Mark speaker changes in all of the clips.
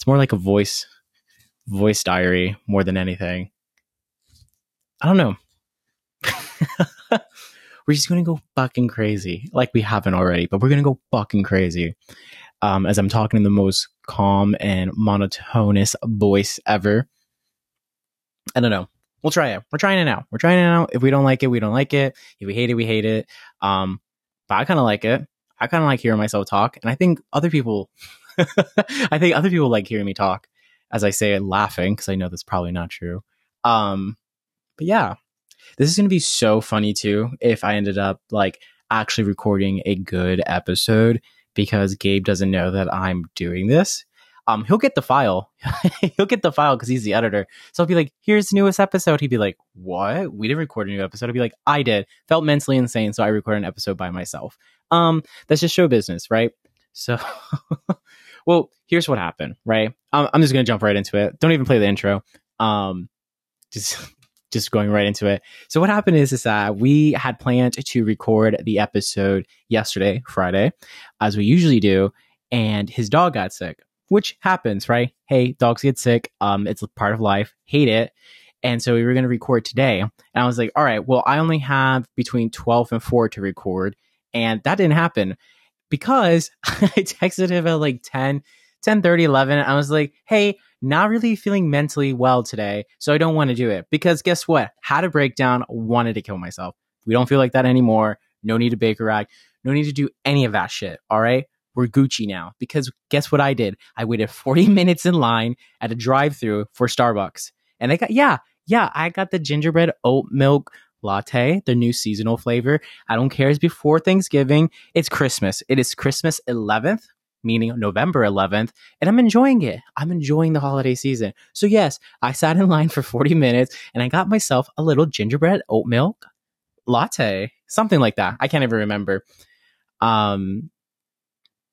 Speaker 1: It's more like a voice voice diary more than anything. I don't know. we're just gonna go fucking crazy, like we haven't already, but we're gonna go fucking crazy. Um, as I'm talking in the most calm and monotonous voice ever. I don't know. We'll try it. We're trying it out. We're trying it out. If we don't like it, we don't like it. If we hate it, we hate it. Um, but I kind of like it. I kind of like hearing myself talk, and I think other people, I think other people like hearing me talk as I say it, laughing because I know that's probably not true. Um, but yeah, this is going to be so funny too if I ended up like actually recording a good episode because Gabe doesn't know that I'm doing this. Um, he'll get the file. he'll get the file because he's the editor. So I'll be like, here's the newest episode. He'd be like, what? We didn't record a new episode. I'd be like, I did. Felt mentally insane. So I recorded an episode by myself. Um, that's just show business, right? So, well, here's what happened, right? I'm, I'm just going to jump right into it. Don't even play the intro. Um, just just going right into it. So what happened is is that we had planned to record the episode yesterday, Friday, as we usually do, and his dog got sick, which happens, right? Hey, dogs get sick. Um, it's part of life. Hate it. And so we were going to record today. And I was like, all right, well, I only have between 12 and 4 to record. And that didn't happen because I texted him at like 10, 10 30, 11. I was like, hey, not really feeling mentally well today, so I don't want to do it. Because guess what? Had a breakdown, wanted to kill myself. We don't feel like that anymore. No need to Baker act. No need to do any of that shit. All right. We're Gucci now. Because guess what I did? I waited 40 minutes in line at a drive through for Starbucks. And I got, yeah, yeah, I got the gingerbread oat milk latte, the new seasonal flavor. I don't care. It's before Thanksgiving. It's Christmas. It is Christmas 11th meaning November 11th, and I'm enjoying it. I'm enjoying the holiday season. So, yes, I sat in line for 40 minutes and I got myself a little gingerbread oat milk latte, something like that. I can't even remember. Um,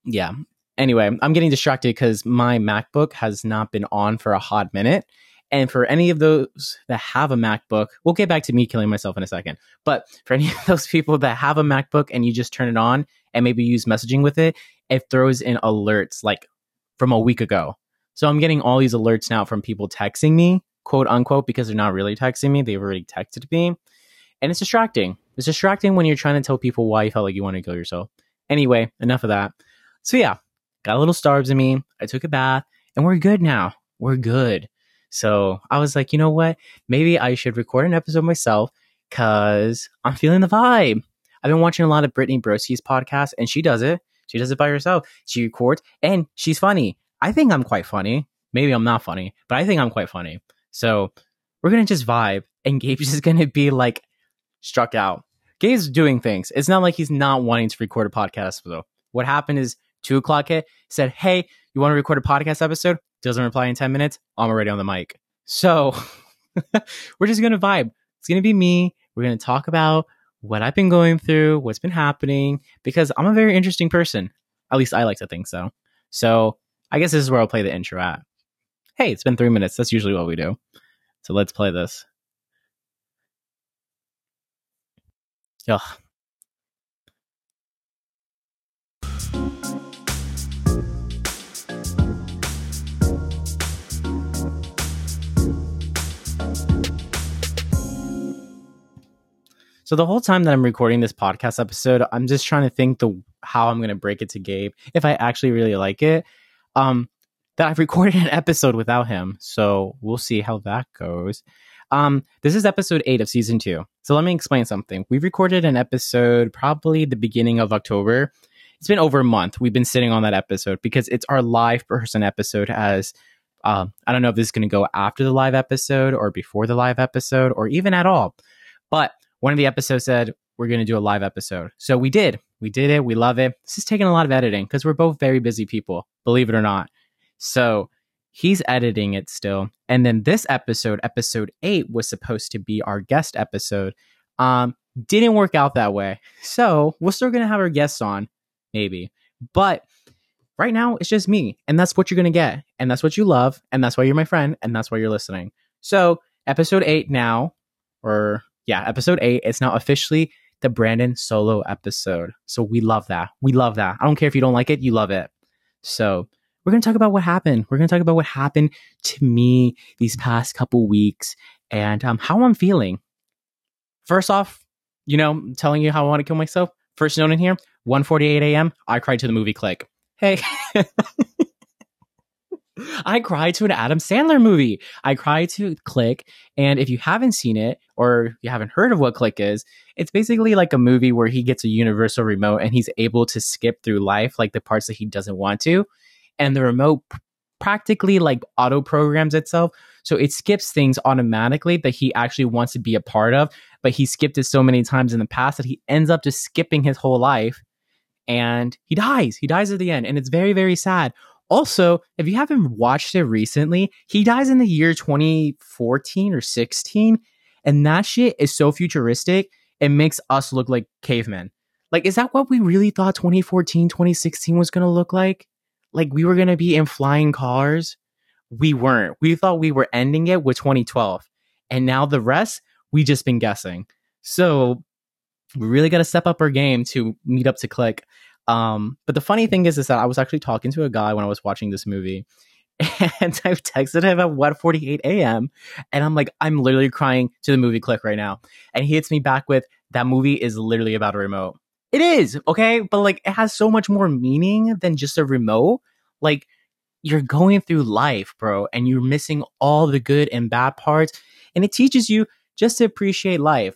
Speaker 1: yeah. Anyway, I'm getting distracted because my MacBook has not been on for a hot minute. And for any of those that have a MacBook, we'll get back to me killing myself in a second. But for any of those people that have a MacBook and you just turn it on and maybe use messaging with it, it throws in alerts like from a week ago. So I'm getting all these alerts now from people texting me, quote unquote, because they're not really texting me. They've already texted me. And it's distracting. It's distracting when you're trying to tell people why you felt like you want to kill yourself. Anyway, enough of that. So yeah, got a little starbs in me. I took a bath and we're good now. We're good. So I was like, you know what? Maybe I should record an episode myself because I'm feeling the vibe. I've been watching a lot of Brittany Broski's podcast and she does it. She does it by herself. She records and she's funny. I think I'm quite funny. Maybe I'm not funny, but I think I'm quite funny. So we're gonna just vibe, and Gabe's just gonna be like struck out. Gabe's doing things. It's not like he's not wanting to record a podcast though. What happened is two o'clock hit. Said, "Hey, you want to record a podcast episode?" Doesn't reply in ten minutes. I'm already on the mic. So we're just gonna vibe. It's gonna be me. We're gonna talk about what I've been going through, what's been happening, because I'm a very interesting person. At least I like to think so. So I guess this is where I'll play the intro at. Hey, it's been three minutes. That's usually what we do. So let's play this. Ugh, So the whole time that I'm recording this podcast episode, I'm just trying to think the how I'm going to break it to Gabe if I actually really like it. Um, that I've recorded an episode without him, so we'll see how that goes. Um, this is episode eight of season two. So let me explain something. We've recorded an episode probably the beginning of October. It's been over a month. We've been sitting on that episode because it's our live person episode. As um, I don't know if this is going to go after the live episode or before the live episode or even at all, but one of the episodes said we're going to do a live episode. So we did. We did it. We love it. This is taking a lot of editing because we're both very busy people, believe it or not. So he's editing it still. And then this episode, episode eight, was supposed to be our guest episode. Um, didn't work out that way. So we're still going to have our guests on, maybe. But right now, it's just me. And that's what you're going to get. And that's what you love. And that's why you're my friend. And that's why you're listening. So episode eight now, or yeah, episode eight. It's now officially the Brandon solo episode. So we love that. We love that. I don't care if you don't like it, you love it. So we're going to talk about what happened. We're going to talk about what happened to me these past couple weeks and um, how I'm feeling. First off, you know, telling you how I want to kill myself. First note in here, 1:48 a.m. I cried to the movie Click. Hey. I cried to an Adam Sandler movie. I cried to Click. And if you haven't seen it or you haven't heard of what Click is, it's basically like a movie where he gets a universal remote and he's able to skip through life, like the parts that he doesn't want to. And the remote practically like auto programs itself. So it skips things automatically that he actually wants to be a part of, but he skipped it so many times in the past that he ends up just skipping his whole life and he dies. He dies at the end. And it's very, very sad. Also, if you haven't watched it recently, he dies in the year 2014 or 16. And that shit is so futuristic, it makes us look like cavemen. Like, is that what we really thought 2014, 2016 was to look like? Like, we were to be in flying cars? We weren't. We thought we were ending it with 2012. And now the rest, we just been guessing. So, we really got to step up our game to meet up to click. Um, but the funny thing is, is that I was actually talking to a guy when I was watching this movie, and I've texted him at 1:48 a.m. and I'm like, I'm literally crying to the movie click right now, and he hits me back with that movie is literally about a remote. It is okay, but like it has so much more meaning than just a remote. Like you're going through life, bro, and you're missing all the good and bad parts, and it teaches you just to appreciate life.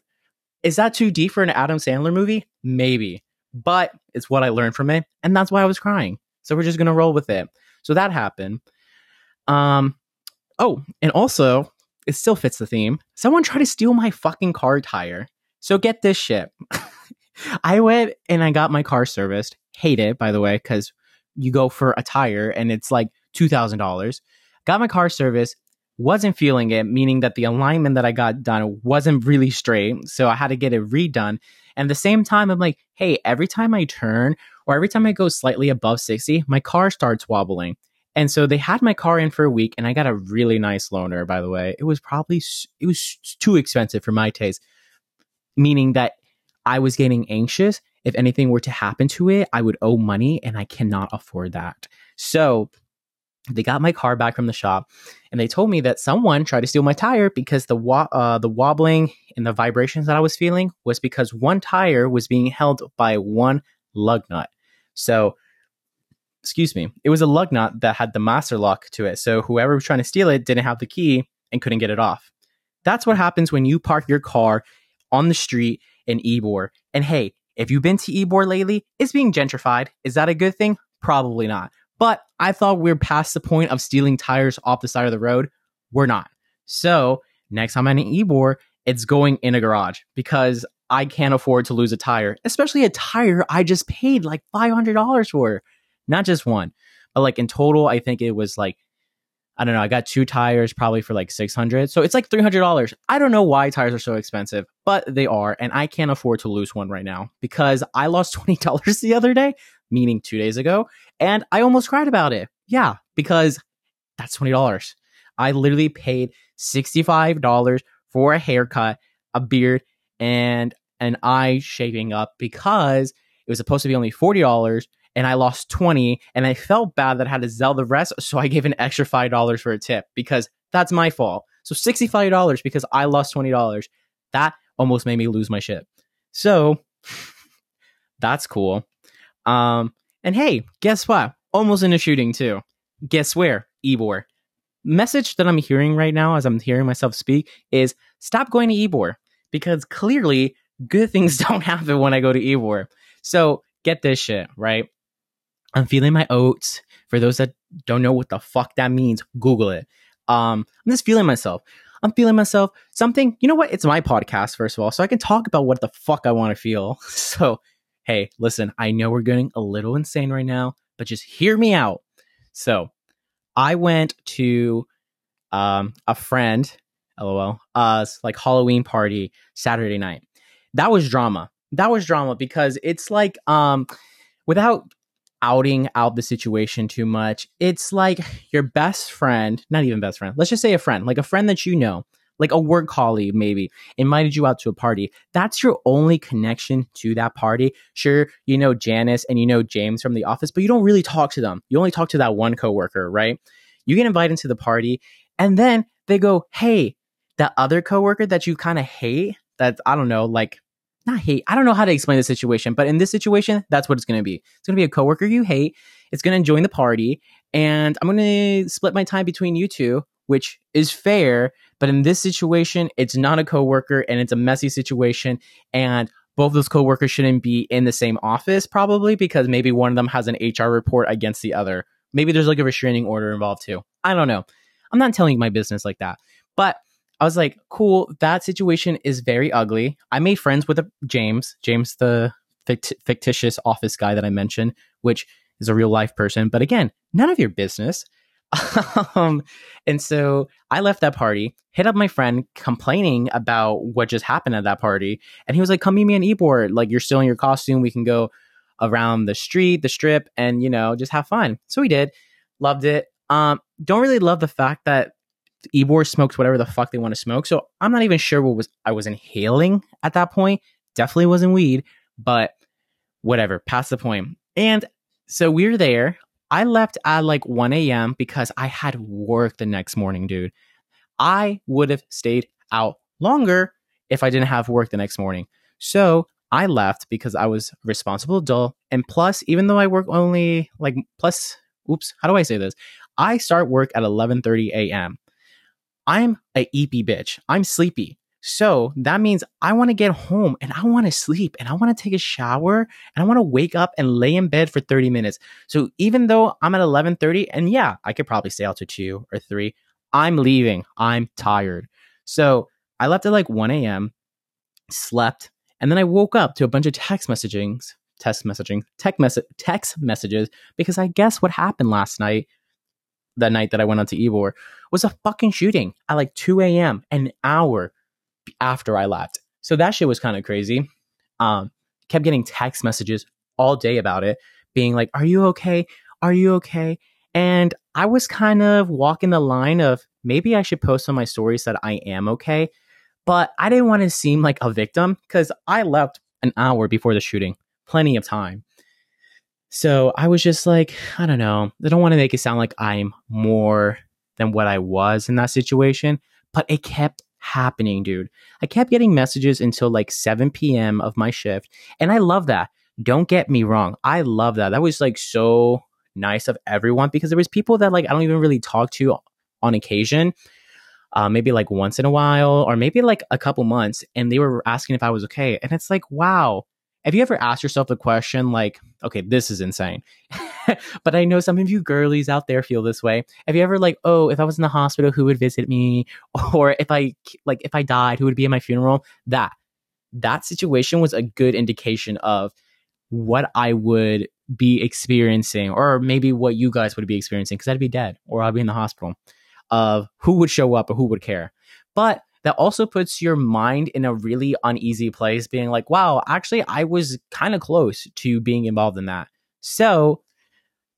Speaker 1: Is that too deep for an Adam Sandler movie? Maybe but it's what I learned from it, and that's why I was crying. So we're just gonna roll with it. So that happened. Um, oh, and also it still fits the theme. Someone tried to steal my fucking car tire. So get this shit. I went and I got my car serviced. Hate it, by the way, because you go for a tire and it's like two thousand dollars. Got my car serviced. Wasn't feeling it, meaning that the alignment that I got done wasn't really straight. So I had to get it redone. And the same time, I'm like, hey, every time I turn or every time I go slightly above 60, my car starts wobbling. And so they had my car in for a week and I got a really nice loaner, by the way. It was probably, it was too expensive for my taste, meaning that I was getting anxious. If anything were to happen to it, I would owe money and I cannot afford that. So they got my car back from the shop and they told me that someone tried to steal my tire because the wa- uh, the wobbling and the vibrations that I was feeling was because one tire was being held by one lug nut. So, excuse me, it was a lug nut that had the master lock to it. So whoever was trying to steal it didn't have the key and couldn't get it off. That's what happens when you park your car on the street in Ybor. And hey, if you've been to Ybor lately, it's being gentrified. Is that a good thing? Probably not. But I thought we are past the point of stealing tires off the side of the road. We're not. So next time I'm in Ybor, it's going in a garage because I can't afford to lose a tire, especially a tire I just paid like $500 for. Not just one, but like in total, I think it was like, I don't know, I got two tires probably for like 600. So it's like $300. I don't know why tires are so expensive, but they are. And I can't afford to lose one right now because I lost $20 the other day meaning two days ago, and I almost cried about it. Yeah, because that's $20. I literally paid $65 for a haircut, a beard, and an eye shaving up because it was supposed to be only $40 and I lost 20 and I felt bad that I had to sell the rest. So I gave an extra $5 for a tip because that's my fault. So $65 because I lost $20. That almost made me lose my shit. So that's cool. Um, and hey, guess what? Almost in a shooting too. Guess where? Ybor. Message that I'm hearing right now as I'm hearing myself speak is stop going to Ybor because clearly good things don't happen when I go to Ybor. So get this shit, right? I'm feeling my oats. For those that don't know what the fuck that means, Google it. Um, I'm just feeling myself. I'm feeling myself. Something, you know what? It's my podcast, first of all, so I can talk about what the fuck I want to feel. So hey, listen, I know we're getting a little insane right now, but just hear me out. So I went to um, a friend, lol, uh, like Halloween party Saturday night. That was drama. That was drama because it's like, um, without outing out the situation too much, it's like your best friend, not even best friend, let's just say a friend, like a friend that you know, like a work colleague maybe invited you out to a party. That's your only connection to that party. Sure, you know Janice and you know James from the office, but you don't really talk to them. You only talk to that one coworker, right? You get invited to the party and then they go, "Hey, that other coworker that you kind of hate, that I don't know, like not hate. I don't know how to explain the situation, but in this situation, that's what it's going to be. It's going to be a coworker you hate. It's going to join the party, and I'm going to split my time between you two, which is fair. But in this situation, it's not a coworker, and it's a messy situation, and both those coworkers shouldn't be in the same office probably because maybe one of them has an HR report against the other. Maybe there's like a restraining order involved too. I don't know. I'm not telling my business like that, but I was like, cool, that situation is very ugly. I made friends with a, James, James, the fict- fictitious office guy that I mentioned, which is a real life person. But again, none of your business. um, and so I left that party, hit up my friend complaining about what just happened at that party. And he was like, come meet me in Ybor. Like, you're still in your costume. We can go around the street, the strip, and, you know, just have fun. So we did. Loved it. Um, don't really love the fact that Ybor smokes whatever the fuck they want to smoke. So I'm not even sure what was I was inhaling at that point. Definitely wasn't weed, but whatever, past the point. And so we're there. I left at like 1 a.m. because I had work the next morning, dude. I would have stayed out longer if I didn't have work the next morning. So I left because I was responsible adult. And plus, even though I work only like plus, oops, how do I say this? I start work at 11:30 a.m. I'm a eepy bitch. I'm sleepy. So that means I want to get home and I want to sleep and I want to take a shower and I want to wake up and lay in bed for 30 minutes. So even though I'm at 11:30 and yeah, I could probably stay out to 2 or 3, I'm leaving. I'm tired. So I left at like 1 a.m., slept, and then I woke up to a bunch of text messagings, text messaging, text, mess- text messages because I guess what happened last night that night that I went on to Ybor was a fucking shooting at like 2 a.m. an hour after I left. So that shit was kind of crazy. Um, kept getting text messages all day about it, being like, Are you okay? Are you okay? And I was kind of walking the line of maybe I should post on my stories that I am okay. But I didn't want to seem like a victim because I left an hour before the shooting, plenty of time. So I was just like, I don't know. I don't want to make it sound like I'm more than what I was in that situation, but it kept happening, dude. I kept getting messages until like 7 p.m. of my shift. And I love that. Don't get me wrong. I love that. That was like so nice of everyone because there was people that like I don't even really talk to on occasion. Uh, maybe like once in a while or maybe like a couple months and they were asking if I was okay. And it's like, wow, have you ever asked yourself the question, like, okay, this is insane, but I know some of you girlies out there feel this way. Have you ever, like, oh, if I was in the hospital, who would visit me? Or if I, like, if I died, who would be at my funeral? That, that situation was a good indication of what I would be experiencing, or maybe what you guys would be experiencing, because I'd be dead or I'd be in the hospital, of who would show up or who would care. But that also puts your mind in a really uneasy place, being like, wow, actually, I was kind of close to being involved in that. So,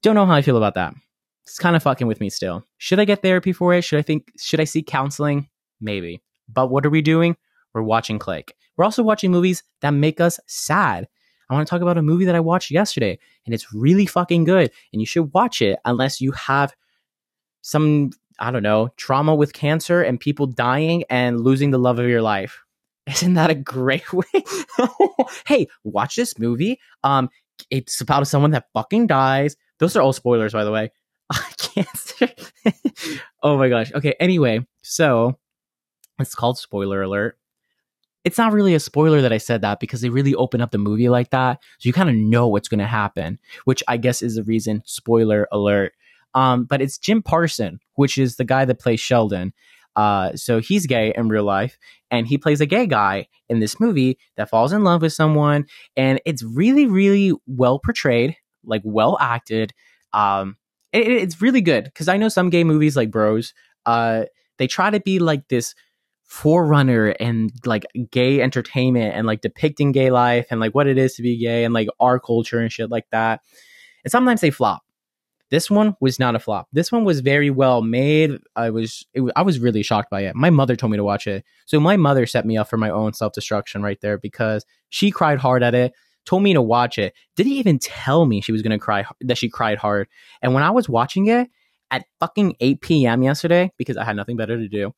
Speaker 1: don't know how I feel about that. It's kind of fucking with me still. Should I get therapy for it? Should I think, should I seek counseling? Maybe. But what are we doing? We're watching Click. We're also watching movies that make us sad. I want to talk about a movie that I watched yesterday, and it's really fucking good. And you should watch it unless you have some I don't know, trauma with cancer and people dying and losing the love of your life. Isn't that a great way? hey, watch this movie. Um, it's about someone that fucking dies. Those are all spoilers, by the way. Cancer. oh my gosh. Okay. Anyway, so it's called spoiler alert. It's not really a spoiler that I said that because they really open up the movie like that. So you kind of know what's going to happen, which I guess is the reason spoiler alert. Um, but it's Jim Parson, which is the guy that plays Sheldon. Uh, so he's gay in real life, and he plays a gay guy in this movie that falls in love with someone, and it's really, really well portrayed, like well acted. Um, it, it's really good because I know some gay movies like Bros, uh, they try to be like this forerunner and like gay entertainment and like depicting gay life and like what it is to be gay and like our culture and shit like that. And sometimes they flop This one was not a flop. This one was very well made. I was, it, I was really shocked by it. My mother told me to watch it, so my mother set me up for my own self destruction right there because she cried hard at it. Told me to watch it. Didn't even tell me she was gonna cry that she cried hard. And when I was watching it at fucking 8 p.m. yesterday because I had nothing better to do,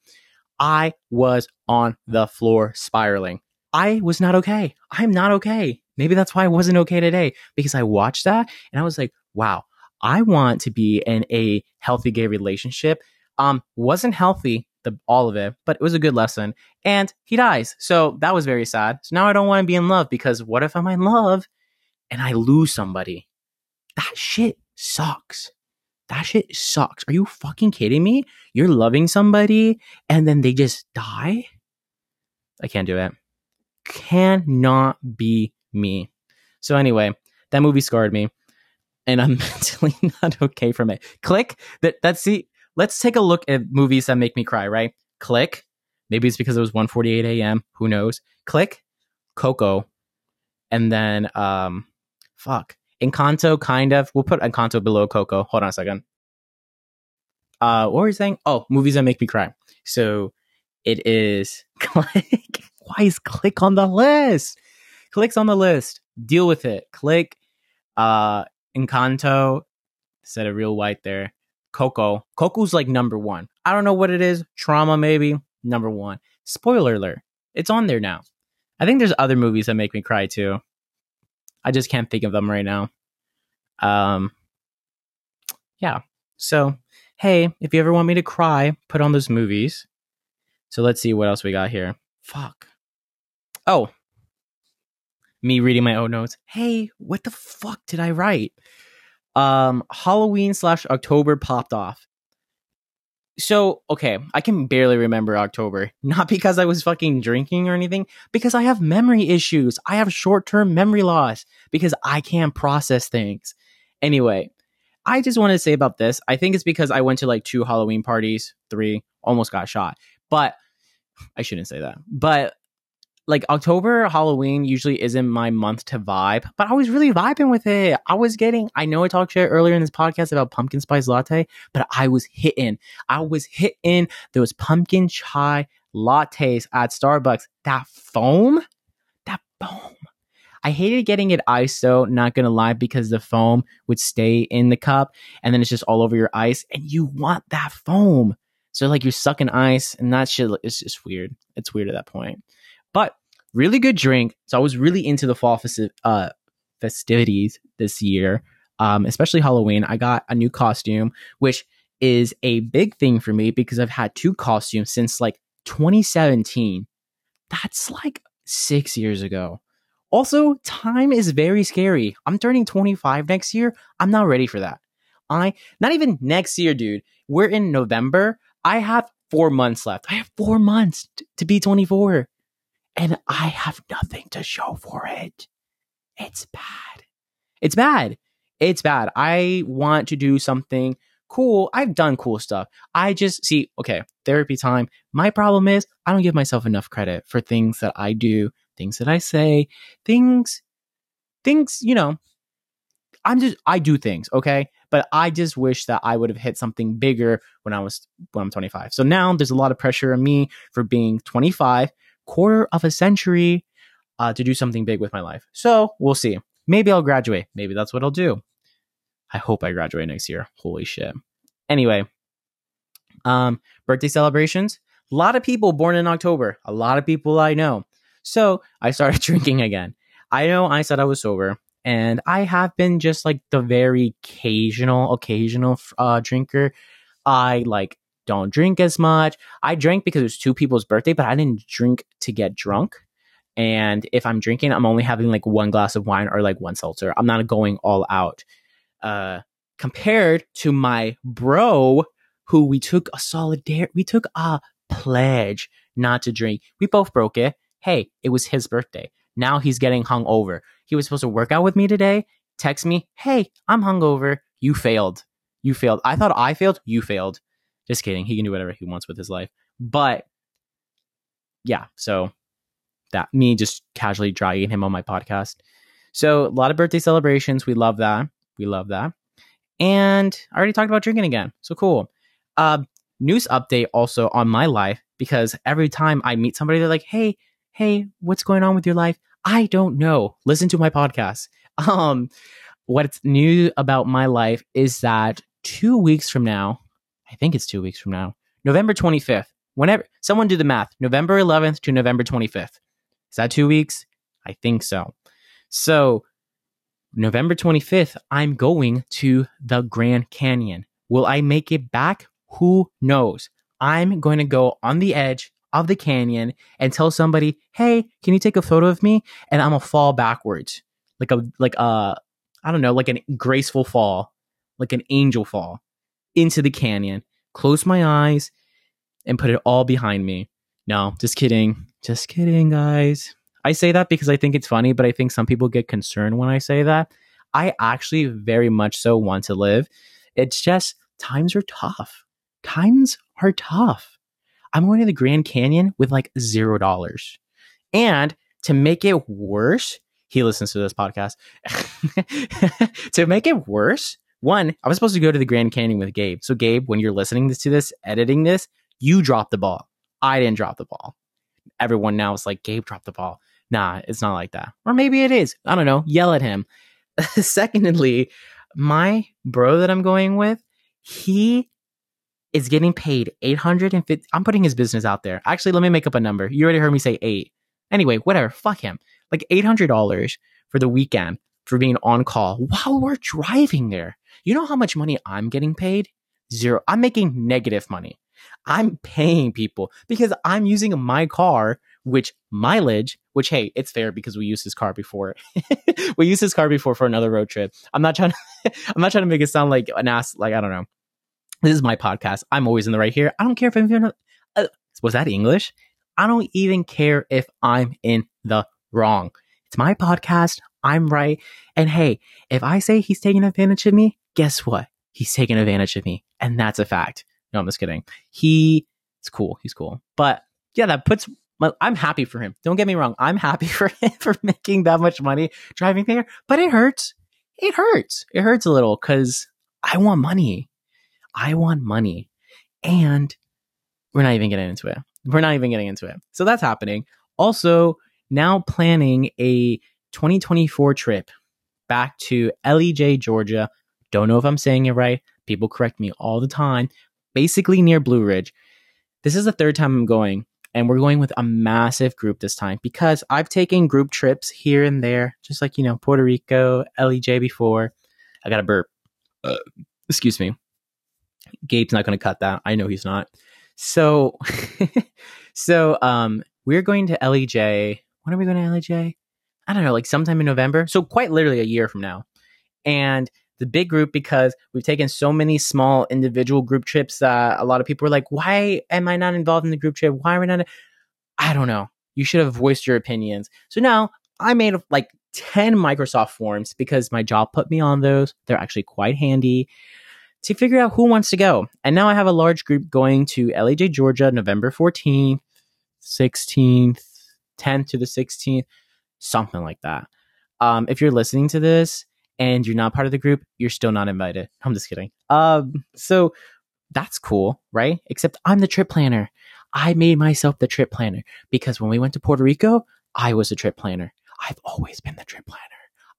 Speaker 1: I was on the floor spiraling. I was not okay. I'm not okay. Maybe that's why I wasn't okay today because I watched that and I was like, wow, I want to be in a healthy gay relationship. Um, wasn't healthy, the all of it, but it was a good lesson. And he dies. So that was very sad. So now I don't want to be in love because what if I'm in love and I lose somebody? That shit sucks. That shit sucks. Are you fucking kidding me? You're loving somebody and then they just die? I can't do it cannot be me. So anyway, that movie scarred me, and I'm mentally not okay from it. Click that. That's see. Let's take a look at movies that make me cry. Right? Click. Maybe it's because it was 1:48 a.m. Who knows? Click. Coco, and then um, fuck. Encanto, kind of. We'll put Encanto below Coco. Hold on a second. Uh, what were you saying? Oh, movies that make me cry. So it is click why is click on the list? Clicks on the list. Deal with it. Click. Uh, Encanto. Said a real white there. Coco. Coco's like number one. I don't know what it is. Trauma maybe number one. Spoiler alert. It's on there now. I think there's other movies that make me cry too. I just can't think of them right now. Um, yeah. So, hey, if you ever want me to cry, put on those movies. So let's see what else we got here. Fuck. Oh, me reading my own notes. Hey, what the fuck did I write? Um, Halloween slash October popped off. So, okay, I can barely remember October. Not because I was fucking drinking or anything, because I have memory issues. I have short term memory loss because I can't process things. Anyway, I just want to say about this. I think it's because I went to like two Halloween parties, three, almost got shot. But I shouldn't say that. But like October Halloween usually isn't my month to vibe, but I was really vibing with it. I was getting, I know I talked shit earlier in this podcast about pumpkin spice latte, but I was hitting. I was hitting those pumpkin chai lattes at Starbucks. That foam, that foam. I hated getting it iced though, not gonna lie, because the foam would stay in the cup and then it's just all over your ice, and you want that foam. So like you're sucking ice, and that shit is just weird. It's weird at that point. Really good drink. So I was really into the fall festi- uh, festivities this year, um, especially Halloween. I got a new costume, which is a big thing for me because I've had two costumes since like 2017. That's like six years ago. Also, time is very scary. I'm turning 25 next year. I'm not ready for that. I, not even next year, dude. We're in November. I have four months left. I have four months t- to be 24 and I have nothing to show for it. It's bad. It's bad. It's bad. I want to do something cool. I've done cool stuff. I just see, okay, therapy time. My problem is I don't give myself enough credit for things that I do, things that I say, things, things, you know, I'm just, I do things, okay? But I just wish that I would have hit something bigger when I was, when I'm 25. So now there's a lot of pressure on me for being 25 quarter of a century uh, to do something big with my life. So we'll see. Maybe I'll graduate. Maybe that's what I'll do. I hope I graduate next year. Holy shit. Anyway, um, birthday celebrations. A lot of people born in October. A lot of people I know. So I started drinking again. I know I said I was sober, and I have been just like the very occasional, occasional uh, drinker. I like don't drink as much. I drank because it was two people's birthday, but I didn't drink to get drunk. And if I'm drinking, I'm only having like one glass of wine or like one seltzer. I'm not going all out. Uh, compared to my bro, who we took a solidarity, we took a pledge not to drink. We both broke it. Hey, it was his birthday. Now he's getting hung over. He was supposed to work out with me today. Text me, hey, I'm hungover. You failed. You failed. I thought I failed. You failed. Just kidding. He can do whatever he wants with his life. But yeah, so that me just casually dragging him on my podcast. So a lot of birthday celebrations. We love that. We love that. And I already talked about drinking again. So cool. Uh, news update also on my life because every time I meet somebody, they're like, hey, hey, what's going on with your life? I don't know. Listen to my podcast. Um, what's new about my life is that two weeks from now, I think it's two weeks from now, November 25th, whenever someone do the math, November 11th to November 25th. Is that two weeks? I think so. So, November 25th, I'm going to the Grand Canyon. Will I make it back? Who knows? I'm going to go on the edge of the canyon and tell somebody, "Hey, can you take a photo of me?" And I'm gonna fall backwards, like a like a I don't know, like a graceful fall, like an angel fall into the canyon. Close my eyes and put it all behind me. No, just kidding. Just kidding, guys. I say that because I think it's funny, but I think some people get concerned when I say that. I actually very much so want to live. It's just times are tough. Times are tough. I'm going to the Grand Canyon with like zero dollars. And to make it worse, he listens to this podcast. to make it worse, one, I was supposed to go to the Grand Canyon with Gabe. So, Gabe, when you're listening to this, editing this, you dropped the ball. I didn't drop the ball. Everyone now is like, Gabe dropped the ball. Nah, it's not like that. Or maybe it is. I don't know. Yell at him. Secondly, my bro that I'm going with, he is getting paid 850 I'm putting his business out there. Actually, let me make up a number. You already heard me say 8. Anyway, whatever, fuck him. Like $800 for the weekend for being on call while we're driving there. You know how much money I'm getting paid? Zero. I'm making negative money. I'm paying people because I'm using my car, which mileage, which hey, it's fair because we used his car before. we used his car before for another road trip. I'm not trying to I'm not trying to make it sound like an ass like I don't know. This is my podcast. I'm always in the right here. I don't care if I'm in uh, was that English? I don't even care if I'm in the wrong. It's my podcast. I'm right. And hey, if I say he's taking advantage of me, guess what? He's taking advantage of me. And that's a fact. No, I'm just kidding. He cool. He's cool. But yeah, that puts I'm happy for him. Don't get me wrong. I'm happy for him for making that much money driving there, but it hurts. It hurts. It hurts a little because I want money. I want money. And we're not even getting into it. We're not even getting into it. So that's happening. Also, now planning a 2024 trip back to Ellijay, Georgia. Don't know if I'm saying it right. People correct me all the time. Basically near Blue Ridge. This is the third time I'm going, and we're going with a massive group this time because I've taken group trips here and there, just like, you know, Puerto Rico, Ellijay before. I got a burp. Uh, excuse me. Gabe's not going to cut that. I know he's not. So, so um, we're going to Ellijay. When are we going to Ellijay? I don't know, like sometime in November. So quite literally a year from now. And the big group because we've taken so many small individual group trips that a lot of people are like, why am I not involved in the group trip? Why am I not? I don't know. You should have voiced your opinions. So now I made like 10 Microsoft forms because my job put me on those. They're actually quite handy to figure out who wants to go. And now I have a large group going to Ellijay, Georgia, November 14th, 16th, 10th to the 16th, something like that. Um, if you're listening to this and you're not part of the group, you're still not invited. I'm just kidding. Um, so that's cool, right? Except I'm the trip planner. I made myself the trip planner because when we went to Puerto Rico, I was the trip planner. I've always been the trip planner.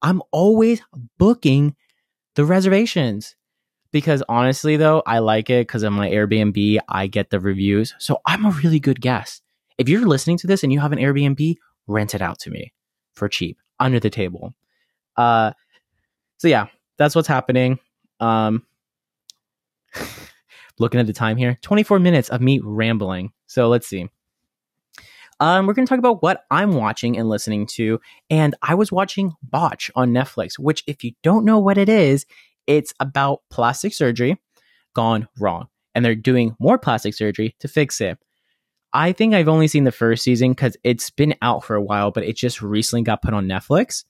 Speaker 1: I'm always booking the reservations because honestly though, I like it because on my Airbnb, I get the reviews. So I'm a really good guest. If you're listening to this and you have an Airbnb, rent it out to me for cheap under the table. Uh, so yeah, that's what's happening. Um, looking at the time here, 24 minutes of me rambling. So let's see. Um, we're going to talk about what I'm watching and listening to. And I was watching Botch on Netflix, which, if you don't know what it is, it's about plastic surgery gone wrong. And they're doing more plastic surgery to fix it. I think I've only seen the first season because it's been out for a while, but it just recently got put on Netflix.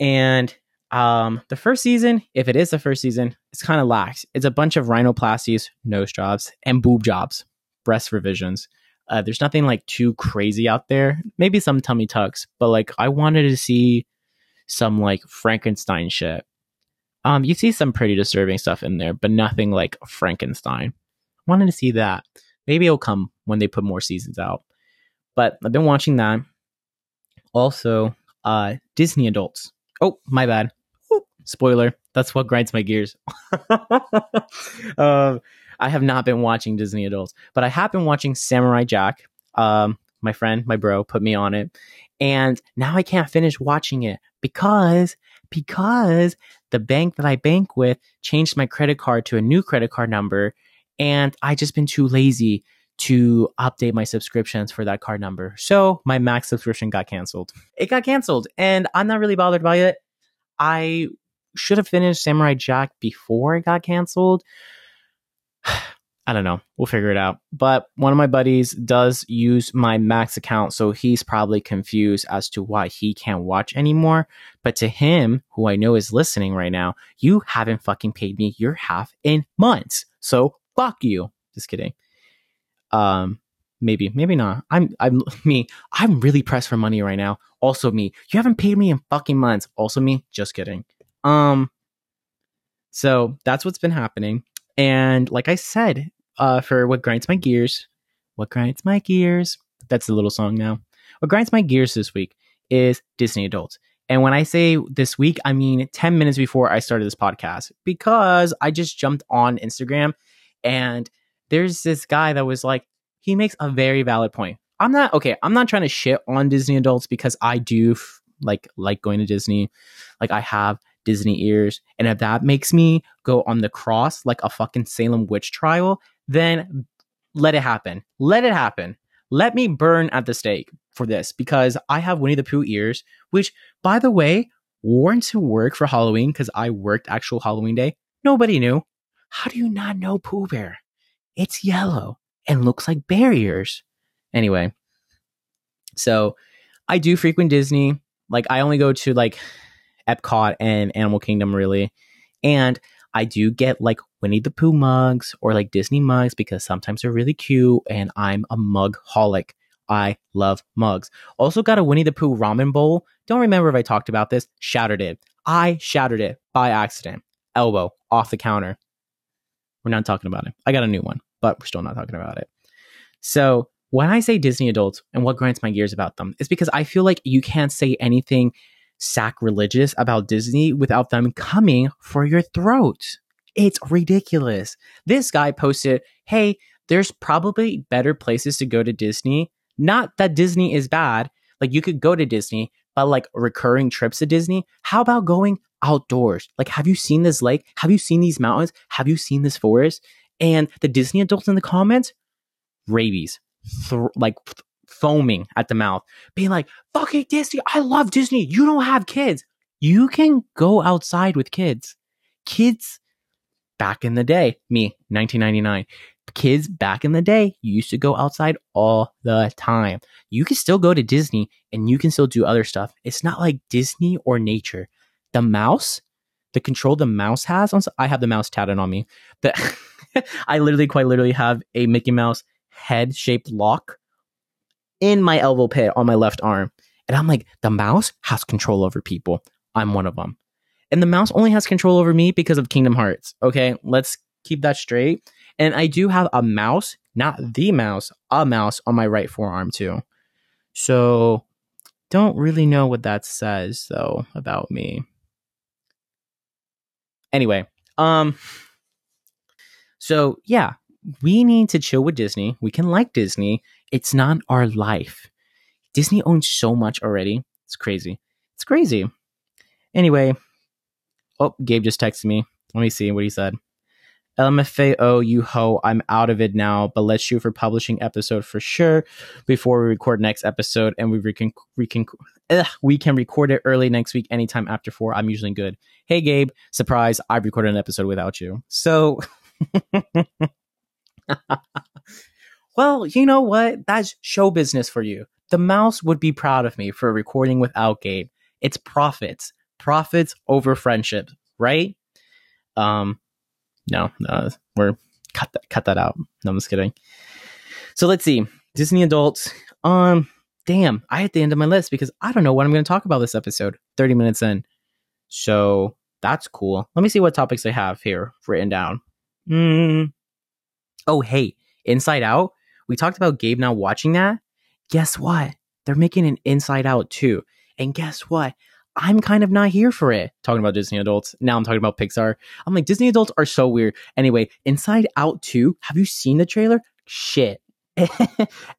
Speaker 1: And um, the first season, if it is the first season, it's kind of lax. It's a bunch of rhinoplasties, nose jobs, and boob jobs, breast revisions. Uh, there's nothing like too crazy out there. Maybe some tummy tucks, but like I wanted to see some like Frankenstein shit. Um, you see some pretty disturbing stuff in there, but nothing like Frankenstein. Wanted to see that. Maybe it'll come when they put more seasons out. But I've been watching that. Also, uh, Disney adults. Oh, my bad. Spoiler. That's what grinds my gears. um, I have not been watching Disney adults, but I have been watching Samurai Jack. Um, my friend, my bro, put me on it, and now I can't finish watching it because because the bank that I bank with changed my credit card to a new credit card number, and I just been too lazy to update my subscriptions for that card number. So my max subscription got canceled. It got canceled, and I'm not really bothered by it. I should have finished Samurai Jack before it got canceled. I don't know. We'll figure it out. But one of my buddies does use my Max account, so he's probably confused as to why he can't watch anymore. But to him, who I know is listening right now, you haven't fucking paid me your half in months. So fuck you. Just kidding. Um, maybe, maybe not. I'm, I'm me. I'm really pressed for money right now. Also me. You haven't paid me in fucking months. Also me. Just kidding. Um, so that's what's been happening. And like I said, uh, for what grinds my gears, what grinds my gears, that's the little song now. What grinds my gears this week is Disney adults. And when I say this week, I mean 10 minutes before I started this podcast because I just jumped on Instagram and there's this guy that was like, he makes a very valid point. I'm not okay. I'm not trying to shit on Disney adults because I do f- like like going to Disney. Like I have Disney ears, and if that makes me go on the cross like a fucking Salem witch trial, then let it happen. Let it happen. Let me burn at the stake for this because I have Winnie the Pooh ears, which, by the way, worn to work for Halloween because I worked actual Halloween day. Nobody knew. How do you not know Pooh Bear? It's yellow and looks like barriers. Anyway, so I do frequent Disney. Like I only go to like Epcot and Animal Kingdom really. And I do get like Winnie the Pooh mugs or like Disney mugs because sometimes they're really cute and I'm a mug holic. I love mugs. Also got a Winnie the Pooh ramen bowl. Don't remember if I talked about this. Shattered it. I shattered it by accident. Elbow off the counter. We're not talking about it. I got a new one, but we're still not talking about it. So when I say Disney adults and what grinds my gears about them is because I feel like you can't say anything sacrilegious about Disney without them coming for your throat. It's ridiculous. This guy posted, Hey, there's probably better places to go to Disney. Not that Disney is bad. Like you could go to Disney, but like recurring trips to Disney. How about going outdoors? Like, have you seen this lake? Have you seen these mountains? Have you seen this forest? And the Disney adults in the comments, rabies, th- like foaming at the mouth, being like, fucking Disney, I love Disney. You don't have kids. You can go outside with kids. Kids back in the day, me, 1999, kids back in the day used to go outside all the time. You can still go to Disney and you can still do other stuff. It's not like Disney or nature. The mouse, the control the mouse has on, I have the mouse tatted on me. But I literally, quite literally, have a Mickey Mouse head shaped lock in my elbow pit on my left arm. And I'm like, the mouse has control over people. I'm one of them. And the mouse only has control over me because of Kingdom Hearts. Okay, let's keep that straight. And I do have a mouse, not the mouse, a mouse on my right forearm too. So don't really know what that says though about me. Anyway, um so yeah, we need to chill with Disney. We can like Disney. It's not our life. Disney owns so much already. It's crazy. It's crazy. Anyway, oh, Gabe just texted me. Let me see what he said. LMFAO, you ho, I'm out of it now, but let's shoot for publishing episode for sure before we record next episode, and we can we can ugh, we can record it early next week, anytime after four. I'm usually good. Hey Gabe, surprise! I've recorded an episode without you, so well, you know what? That's show business for you. The mouse would be proud of me for recording without Gabe. It's profits. Profits over friendship, right? Um no, no, we're cut that cut that out. No, I'm just kidding. So let's see. Disney adults. Um damn, I at the end of my list because I don't know what I'm going to talk about this episode. 30 minutes in. So, That's cool. Let me see what topics I have here written down. Mm. Oh, hey, Inside Out. We talked about Gabe now watching that. Guess what? They're making an Inside Out too. And guess what? I'm kind of not here for it. Talking about Disney adults. Now I'm talking about Pixar. I'm like, Disney adults are so weird. Anyway, Inside Out 2, have you seen the trailer? Shit.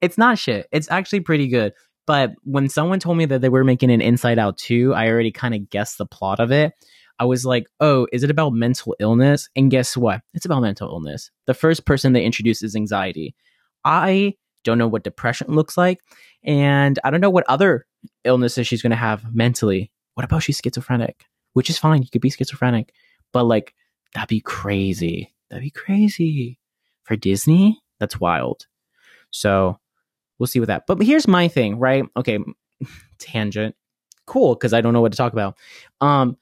Speaker 1: it's not shit. It's actually pretty good. But when someone told me that they were making an Inside Out 2, I already kind of guessed the plot of it. I was like, oh, is it about mental illness? And guess what? It's about mental illness. The first person they introduce is anxiety. I don't know what depression looks like. And I don't know what other illnesses she's going to have mentally. What about she's schizophrenic? Which is fine. You could be schizophrenic. But like, that'd be crazy. That'd be crazy. For Disney, that's wild. So we'll see with that. But here's my thing, right? Okay, tangent. Cool, because I don't know what to talk about. Um,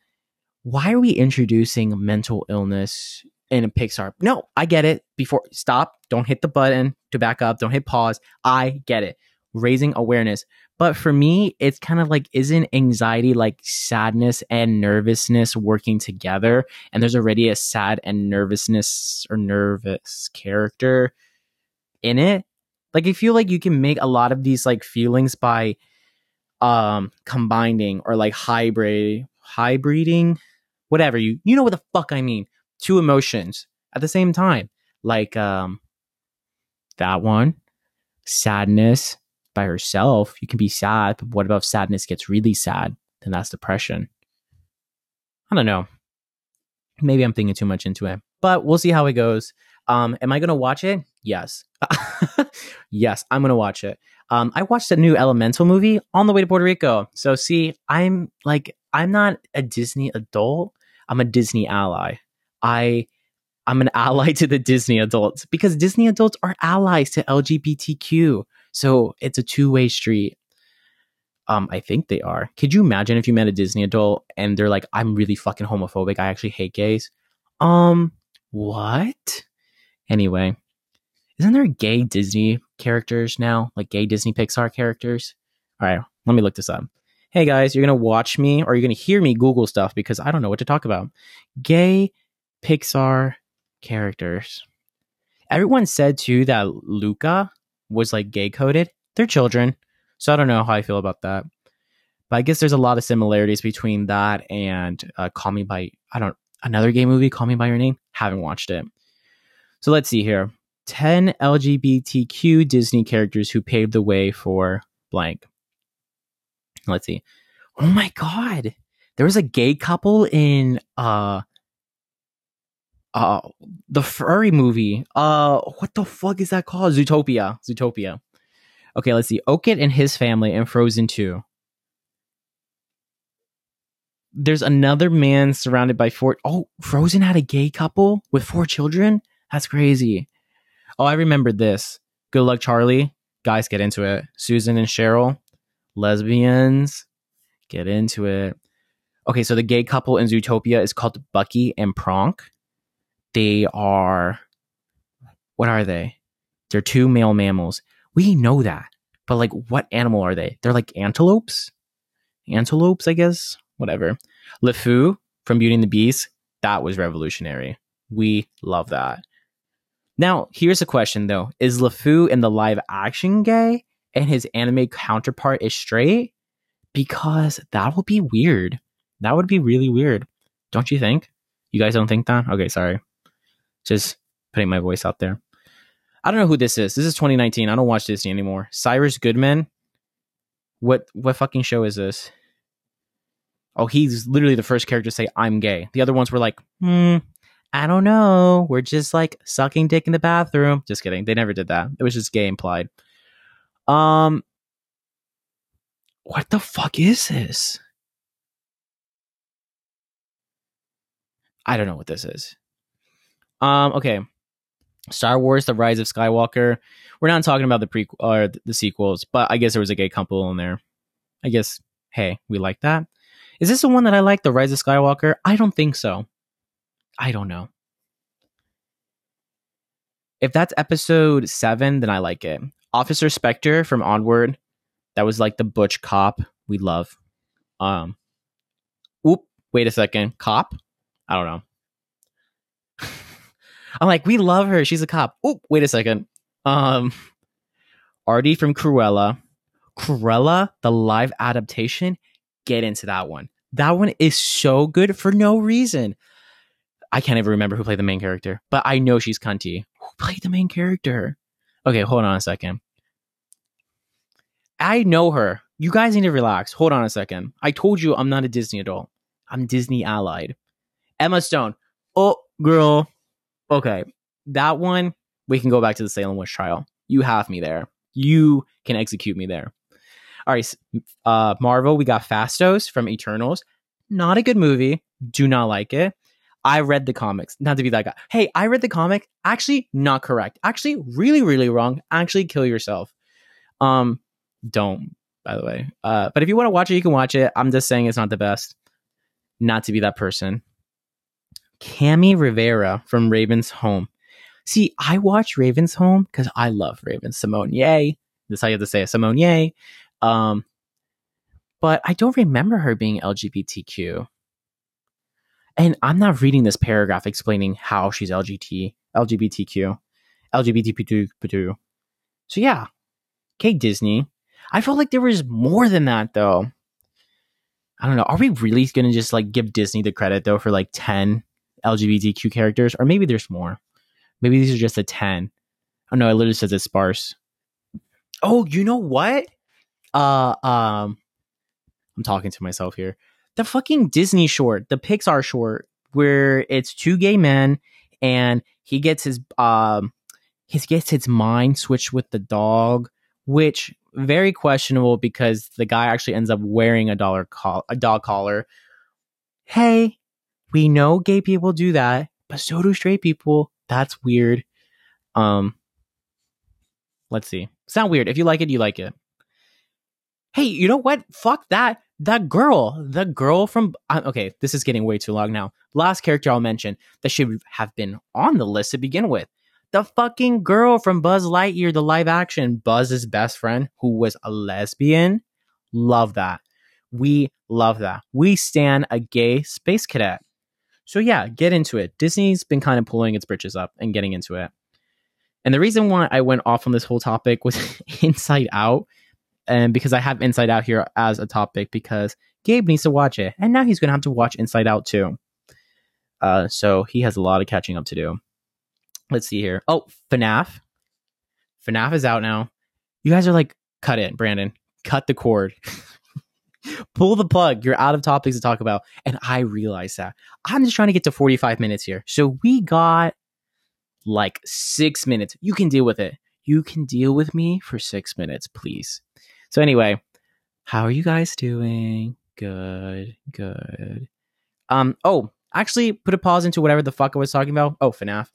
Speaker 1: why are we introducing mental illness in a Pixar? No, I get it. Before stop, don't hit the button to back up, don't hit pause. I get it. Raising awareness. But for me, it's kind of like isn't anxiety like sadness and nervousness working together? And there's already a sad and nervousness or nervous character in it. Like I feel like you can make a lot of these like feelings by um combining or like hybrid hybriding whatever you you know what the fuck I mean two emotions at the same time like um that one sadness by herself you can be sad but what about if sadness gets really sad then that's depression I don't know maybe I'm thinking too much into it but we'll see how it goes um am I gonna watch it yes yes, I'm gonna watch it. Um, I watched a new Elemental movie on the way to Puerto Rico. So see, I'm like, I'm not a Disney adult. I'm a Disney ally. I I'm an ally to the Disney adults because Disney adults are allies to LGBTQ. So it's a two way street. Um, I think they are. Could you imagine if you met a Disney adult and they're like, "I'm really fucking homophobic. I actually hate gays." Um, what? Anyway, isn't there gay Disney characters now? Like gay Disney Pixar characters? All right, let me look this up. Hey guys, you're going to watch me or you're going to hear me Google stuff because I don't know what to talk about. Gay Pixar characters. Everyone said too that Luca was like gay coded. They're children. So I don't know how I feel about that. But I guess there's a lot of similarities between that and uh, Call Me By, I don't, another gay movie, Call Me By Your Name. Haven't watched it. So let's see here. 10 LGBTQ Disney characters who paved the way for blank. Let's see. Oh my god. There was a gay couple in uh uh the furry movie. Uh what the fuck is that called? Zootopia. Zootopia. Okay, let's see. Oaken and his family in Frozen 2. There's another man surrounded by four Oh, Frozen had a gay couple with four children? That's crazy. Oh, I remembered this. Good luck, Charlie. Guys, get into it. Susan and Cheryl, lesbians, get into it. Okay, so the gay couple in Zootopia is called Bucky and Pronk. They are, what are they? They're two male mammals. We know that, but like, what animal are they? They're like antelopes. Antelopes, I guess. Whatever. LeFou from Beauty and the Beast. That was revolutionary. We love that. Now, here's a question though: Is LeFou in the live action gay and his anime counterpart is straight? Because that would be weird. That would be really weird. Don't you think? You guys don't think that? Okay, sorry. Just putting my voice out there. I don't know who this is. This is 2019. I don't watch Disney anymore. Cyrus Goodman. What what fucking show is this? Oh, he's literally the first character to say I'm gay. The other ones were like, hmm, I don't know. We're just like sucking dick in the bathroom. Just kidding. They never did that. It was just gay implied. Um, what the fuck is this? I don't know what this is. Um, okay. Star Wars: The Rise of Skywalker. We're not talking about the pre or the sequels, but I guess there was a gay couple in there. I guess. Hey, we like that. Is this the one that I like? The Rise of Skywalker? I don't think so. I don't know. If that's episode seven, then I like it. Officer Spectre from Onward. That was like the butch cop we love. Um, oop, wait a second. Cop? I don't know. I'm like, we love her. She's a cop. Oh, wait a second. Um, Artie from Cruella. Cruella, the live adaptation. Get into that one. That one is so good for no reason. I can't even remember who played the main character, but I know she's cunty. Who played the main character? Okay, hold on a second. I know her. You guys need to relax. Hold on a second. I told you I'm not a Disney adult. I'm Disney allied. Emma Stone. Oh, girl. Okay. That one, we can go back to the Salem witch trial. You have me there. You can execute me there. All right. Uh, Marvel, we got Phastos from Eternals. Not a good movie. Do not like it. I read the comics. Not to be that guy. Hey, I read the comic. Actually, not correct. Actually, really, really wrong. Actually, kill yourself. Um, don't, by the way. Uh, but if you want to watch it, you can watch it. I'm just saying it's not the best. Not to be that person. Cami Rivera from Raven's Home. See, I watch Raven's Home because I love Raven. Simone Yay. That's how you have to say it. Simone Yay. Um, but I don't remember her being LGBTQ. And I'm not reading this paragraph explaining how she's LGBT, LGBTQ, LGBTQ. So yeah, okay, Disney. I felt like there was more than that though. I don't know. Are we really going to just like give Disney the credit though for like 10 LGBTQ characters? Or maybe there's more. Maybe these are just a 10. Oh no, it literally says it's sparse. Oh, you know what? Uh, um, I'm talking to myself here. The fucking Disney short, the Pixar short, where it's two gay men and he gets his um he gets his mind switched with the dog, which very questionable because the guy actually ends up wearing a dollar call a dog collar. Hey, we know gay people do that, but so do straight people. That's weird. Um let's see. Sound weird. If you like it, you like it. Hey, you know what? Fuck that. That girl, the girl from okay, this is getting way too long now. Last character I'll mention that should have been on the list to begin with. The fucking girl from Buzz Lightyear, the live action, Buzz's best friend, who was a lesbian. Love that. We love that. We stand a gay space cadet. So yeah, get into it. Disney's been kind of pulling its britches up and getting into it. And the reason why I went off on this whole topic was Inside Out, and because I have Inside Out here as a topic, because Gabe needs to watch it, and now he's going to have to watch Inside Out too. Uh, so he has a lot of catching up to do. Let's see here. Oh, FNAF. FNAF is out now. You guys are like, cut it, Brandon. Cut the cord. Pull the plug. You're out of topics to talk about. And I realize that. I'm just trying to get to 45 minutes here. So we got like six minutes. You can deal with it. You can deal with me for six minutes, please. So, anyway, how are you guys doing? Good, good. Um, oh, actually put a pause into whatever the fuck I was talking about. Oh, FNAF.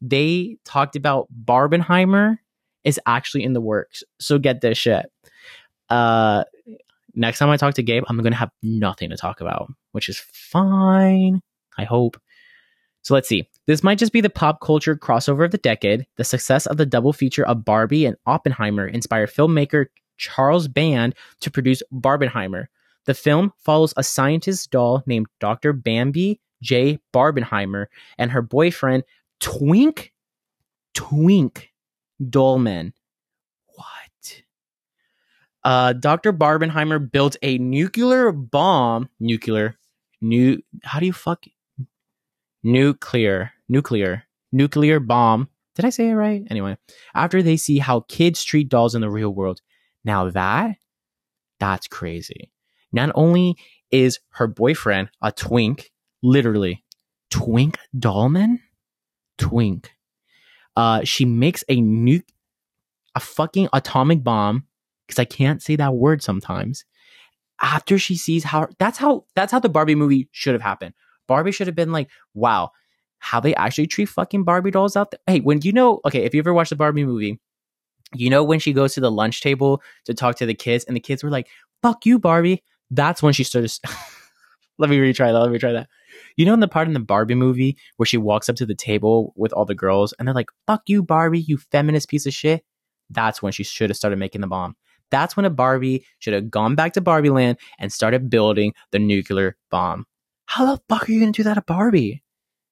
Speaker 1: They talked about Barbenheimer is actually in the works. So get this shit. Uh next time I talk to Gabe, I'm gonna have nothing to talk about, which is fine. I hope. So let's see. This might just be the pop culture crossover of the decade. The success of the double feature of Barbie and Oppenheimer inspired filmmaker Charles Band to produce Barbenheimer. The film follows a scientist doll named Dr. Bambi J. Barbenheimer and her boyfriend Twink Twink Dolman. Uh, Dr. Barbenheimer built a nuclear bomb. Nuclear. New. How do you fuck? Nuclear. Nuclear. Nuclear bomb. Did I say it right? Anyway, after they see how kids treat dolls in the real world. Now that, that's crazy. Not only is her boyfriend a twink, literally, twink dollman? Twink. Uh, she makes a nuke, a fucking atomic bomb, because I can't say that word sometimes. After she sees how that's how that's how the Barbie movie should have happened. Barbie should have been like, wow, how they actually treat fucking Barbie dolls out there. Hey, when you know, okay, if you ever watched the Barbie movie, you know when she goes to the lunch table to talk to the kids, and the kids were like, "Fuck you, Barbie." That's when she started. let me retry that. Let me try that. You know, in the part in the Barbie movie where she walks up to the table with all the girls and they're like, fuck you, Barbie, you feminist piece of shit. That's when she should have started making the bomb. That's when a Barbie should have gone back to Barbie land and started building the nuclear bomb. How the fuck are you gonna do that to Barbie?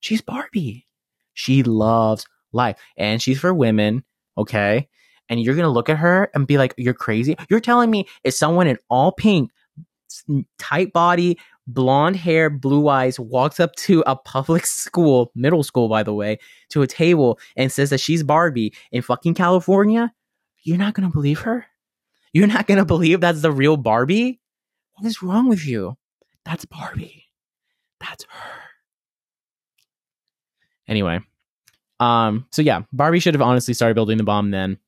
Speaker 1: She's Barbie. She loves life and she's for women, okay? And you're gonna look at her and be like, you're crazy. You're telling me if someone in all pink, tight body, blonde hair, blue eyes walks up to a public school, middle school, by the way, to a table and says that she's Barbie in fucking California, you're not gonna believe her? You're not gonna believe that's the real Barbie? What is wrong with you? That's Barbie. That's her. Anyway, um, so yeah, Barbie should have honestly started building the bomb then.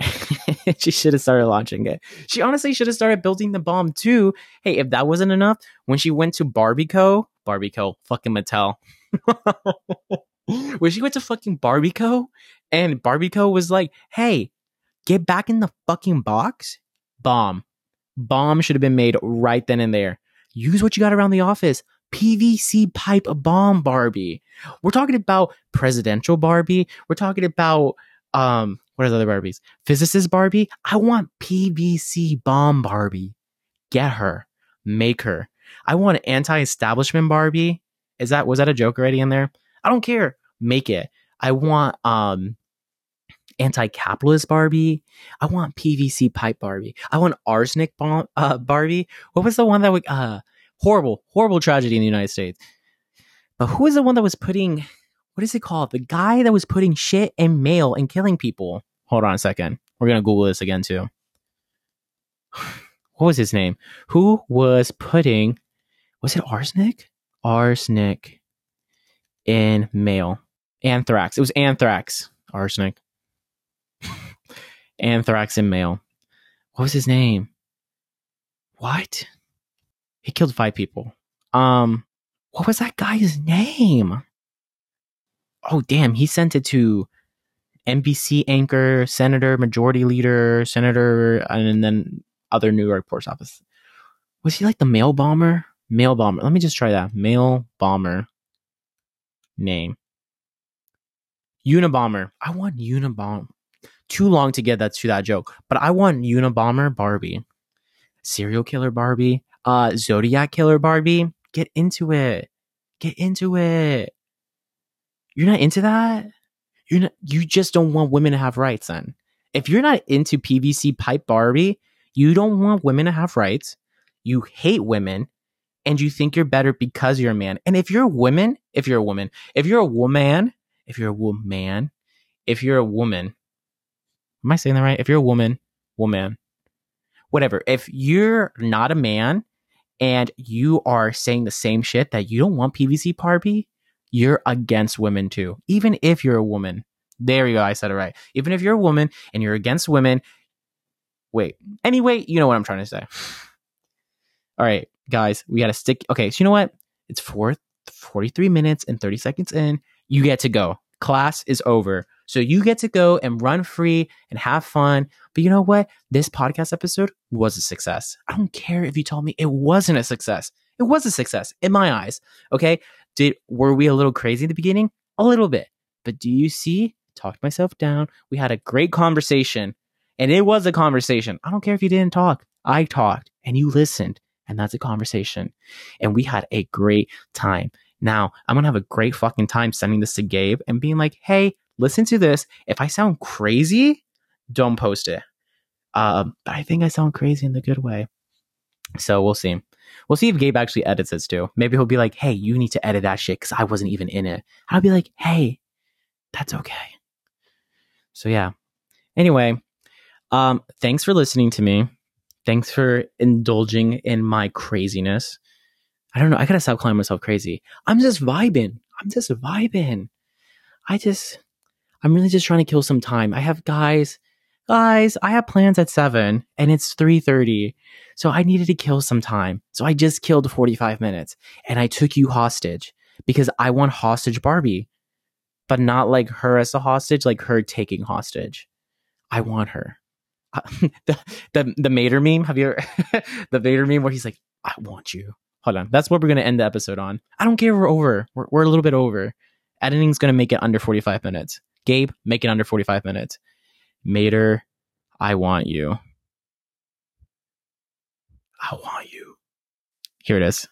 Speaker 1: she should have started launching it. She honestly should have started building the bomb too. Hey, if that wasn't enough, when she went to Barbieco, Barbieco, fucking Mattel. when she went to fucking Barbie Co, and Barbie Co was like, hey, get back in the fucking box, bomb. Bomb should have been made right then and there. Use what you got around the office. PVC pipe bomb Barbie. We're talking about presidential Barbie. We're talking about um what are the other Barbies? Physicist Barbie. I want PVC bomb Barbie. Get her. Make her. I want anti-establishment Barbie. Is that was that a joke already in there? I don't care. Make it. I want um anti-capitalist Barbie. I want PVC pipe Barbie. I want arsenic bomb uh, Barbie. What was the one that would uh horrible, horrible tragedy in the United States? But who was the one that was putting what is it called? The guy that was putting shit in mail and killing people. Hold on a second. We're gonna Google this again too. What was his name? Who was putting was it arsenic? Arsenic in mail. Anthrax. It was anthrax. Arsenic. Anthrax in mail. What was his name? What? He killed five people. Um, what was that guy's name? Oh, damn. He sent it to NBC anchor, senator, majority leader, senator, and then other New York post office. Was he like the mail bomber? Mail bomber. Let me just try that. Mail bomber name. Unabomber. I want Unabomber. Too long to get that to that joke, but I want Unabomber Barbie. Serial killer Barbie. Uh Zodiac killer Barbie. Get into it. Get into it. You're not into that? You're not you just don't want women to have rights then. If you're not into PVC pipe Barbie, you don't want women to have rights. You hate women and you think you're better because you're a man. And if you're a woman, if you're a woman, if you're a woman, if you're a woman, if you're a woman, am I saying that right? If you're a woman, woman, whatever. If you're not a man and you are saying the same shit that you don't want PVC Barbie, you're against women too. Even if you're a woman. There you go. I said it right. Even if you're a woman and you're against women. Wait. Anyway, you know what I'm trying to say. All right, guys, we got to stick. Okay, so you know what? It's four, 43 minutes and 30 seconds in. You get to go. Class is over. So you get to go and run free and have fun. But you know what? This podcast episode was a success. I don't care if you told me it wasn't a success. It was a success in my eyes. Okay. Did were we a little crazy at the beginning? A little bit. But do you see? Talked myself down. We had a great conversation. And it was a conversation. I don't care if you didn't talk. I talked and you listened. And that's a conversation. And we had a great time. Now, I'm going to have a great fucking time sending this to Gabe and being like, hey, listen to this. If I sound crazy, don't post it. Um, but I think I sound crazy in the good way. So we'll see. We'll see if Gabe actually edits this too. Maybe he'll be like, hey, you need to edit that shit because I wasn't even in it. I'll be like, hey, that's okay. So yeah. Anyway, um, thanks for listening to me. Thanks for indulging in my craziness. I don't know. I gotta stop calling myself crazy. I'm just vibing. I'm just vibing. I just, I'm really just trying to kill some time. I have guys, guys, I have plans at seven and it's 3.30. So I needed to kill some time. So I just killed 45 minutes and I took you hostage because I want hostage Barbie, but not like her as a hostage, like her taking hostage. I want her. Uh, the, the, the Mater meme. Have you ever, the Vader meme where he's like, I want you. Hold on. That's what we're to end the episode on. I don't care. We're over. We're, we're a little bit over. Editing's to make it under 45 minutes. Gabe, make it under 45 minutes. Mater, I want you. I want you. Here it is.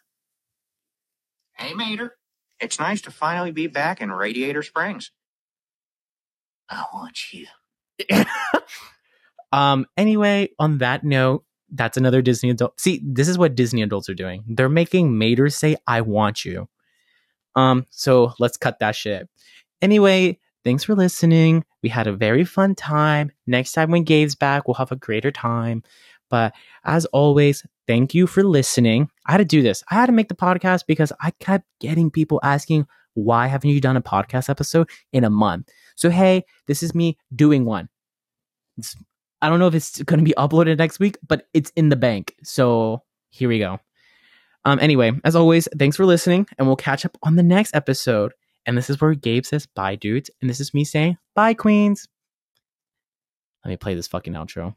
Speaker 2: Hey, Mater. It's nice to finally be back in Radiator Springs. I want you.
Speaker 1: um. Anyway, on that note, that's another Disney adult. See, this is what Disney adults are doing. They're making Mater say, "I want you." Um. So let's cut that shit. Anyway, thanks for listening. We had a very fun time. Next time when Gabe's back, we'll have a greater time. But as always, thank you for listening. I had to do this. I had to make the podcast because I kept getting people asking, why haven't you done a podcast episode in a month? So, hey, this is me doing one. It's, I don't know if it's going to be uploaded next week, but it's in the bank. So, here we go. Um, anyway, as always, thanks for listening, and we'll catch up on the next episode. And this is where Gabe says bye, dudes. And this is me saying bye, queens. Let me play this fucking outro.